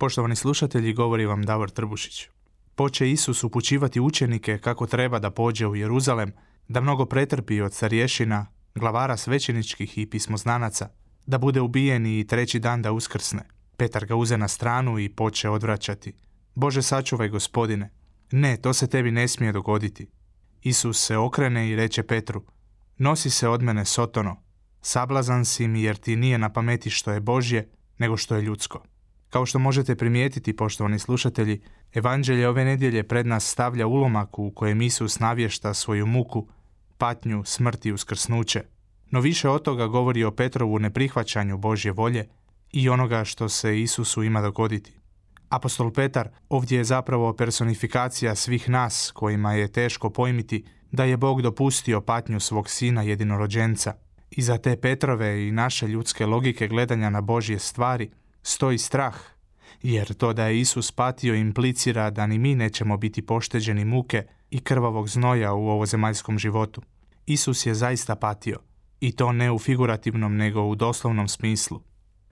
Poštovani slušatelji, govori vam Davor Trbušić. Poče Isus upućivati učenike kako treba da pođe u Jeruzalem, da mnogo pretrpi od starješina, glavara svećeničkih i pismoznanaca, da bude ubijen i treći dan da uskrsne. Petar ga uze na stranu i poče odvraćati. Bože sačuvaj gospodine. Ne, to se tebi ne smije dogoditi. Isus se okrene i reče Petru, nosi se od mene sotono, sablazan si mi jer ti nije na pameti što je Božje, nego što je ljudsko. Kao što možete primijetiti, poštovani slušatelji, Evanđelje ove nedjelje pred nas stavlja ulomak u kojem Isus navješta svoju muku, patnju, smrt i uskrsnuće. No više od toga govori o Petrovu neprihvaćanju Božje volje i onoga što se Isusu ima dogoditi. Apostol Petar ovdje je zapravo personifikacija svih nas kojima je teško pojmiti da je Bog dopustio patnju svog sina jedinorođenca. I za te Petrove i naše ljudske logike gledanja na Božje stvari stoji strah, jer to da je Isus patio implicira da ni mi nećemo biti pošteđeni muke i krvavog znoja u ovozemaljskom životu. Isus je zaista patio, i to ne u figurativnom nego u doslovnom smislu.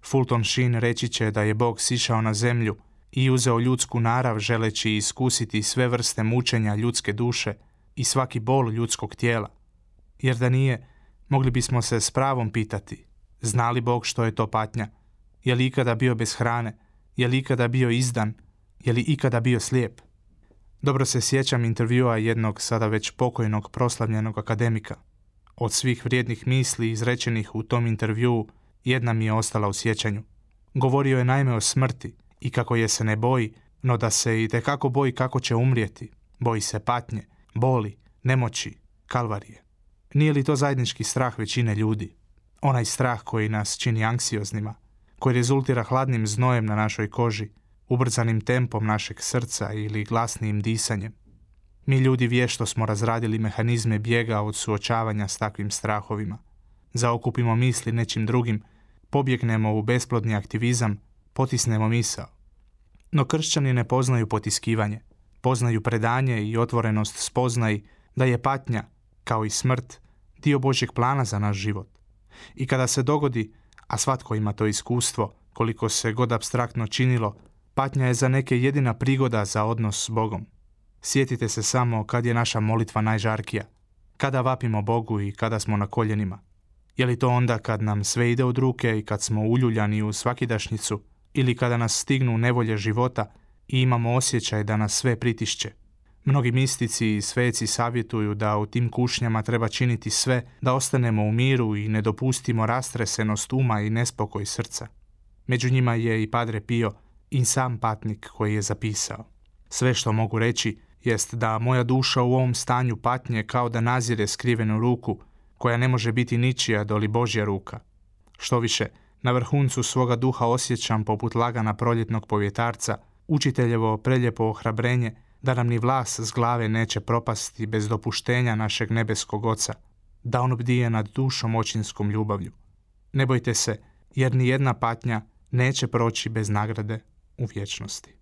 Fulton Sheen reći će da je Bog sišao na zemlju i uzeo ljudsku narav želeći iskusiti sve vrste mučenja ljudske duše i svaki bol ljudskog tijela. Jer da nije, mogli bismo se s pravom pitati, zna li Bog što je to patnja? Je li ikada bio bez hrane? Je li ikada bio izdan? Je li ikada bio slijep? Dobro se sjećam intervjua jednog sada već pokojnog proslavljenog akademika. Od svih vrijednih misli izrečenih u tom intervjuu, jedna mi je ostala u sjećanju. Govorio je naime o smrti i kako je se ne boji, no da se i tekako boji kako će umrijeti. Boji se patnje, boli, nemoći, kalvarije. Nije li to zajednički strah većine ljudi? Onaj strah koji nas čini anksioznima, koji rezultira hladnim znojem na našoj koži, ubrzanim tempom našeg srca ili glasnijim disanjem. Mi ljudi vješto smo razradili mehanizme bijega od suočavanja s takvim strahovima. Zaokupimo misli nečim drugim, pobjegnemo u besplodni aktivizam, potisnemo misao. No kršćani ne poznaju potiskivanje, poznaju predanje i otvorenost spoznaj da je patnja, kao i smrt, dio Božjeg plana za naš život. I kada se dogodi, a svatko ima to iskustvo, koliko se god abstraktno činilo, patnja je za neke jedina prigoda za odnos s Bogom. Sjetite se samo kad je naša molitva najžarkija, kada vapimo Bogu i kada smo na koljenima. Je li to onda kad nam sve ide od ruke i kad smo uljuljani u svakidašnicu ili kada nas stignu nevolje života i imamo osjećaj da nas sve pritišće? Mnogi mistici i sveci savjetuju da u tim kušnjama treba činiti sve da ostanemo u miru i ne dopustimo rastresenost uma i nespokoj srca. Među njima je i Padre Pio i sam patnik koji je zapisao. Sve što mogu reći jest da moja duša u ovom stanju patnje kao da nazire skrivenu ruku koja ne može biti ničija doli Božja ruka. Što više, na vrhuncu svoga duha osjećam poput lagana proljetnog povjetarca, učiteljevo preljepo ohrabrenje da nam ni vlas s glave neće propasti bez dopuštenja našeg nebeskog oca, da on bdije nad dušom očinskom ljubavlju. Ne bojte se, jer ni jedna patnja neće proći bez nagrade u vječnosti.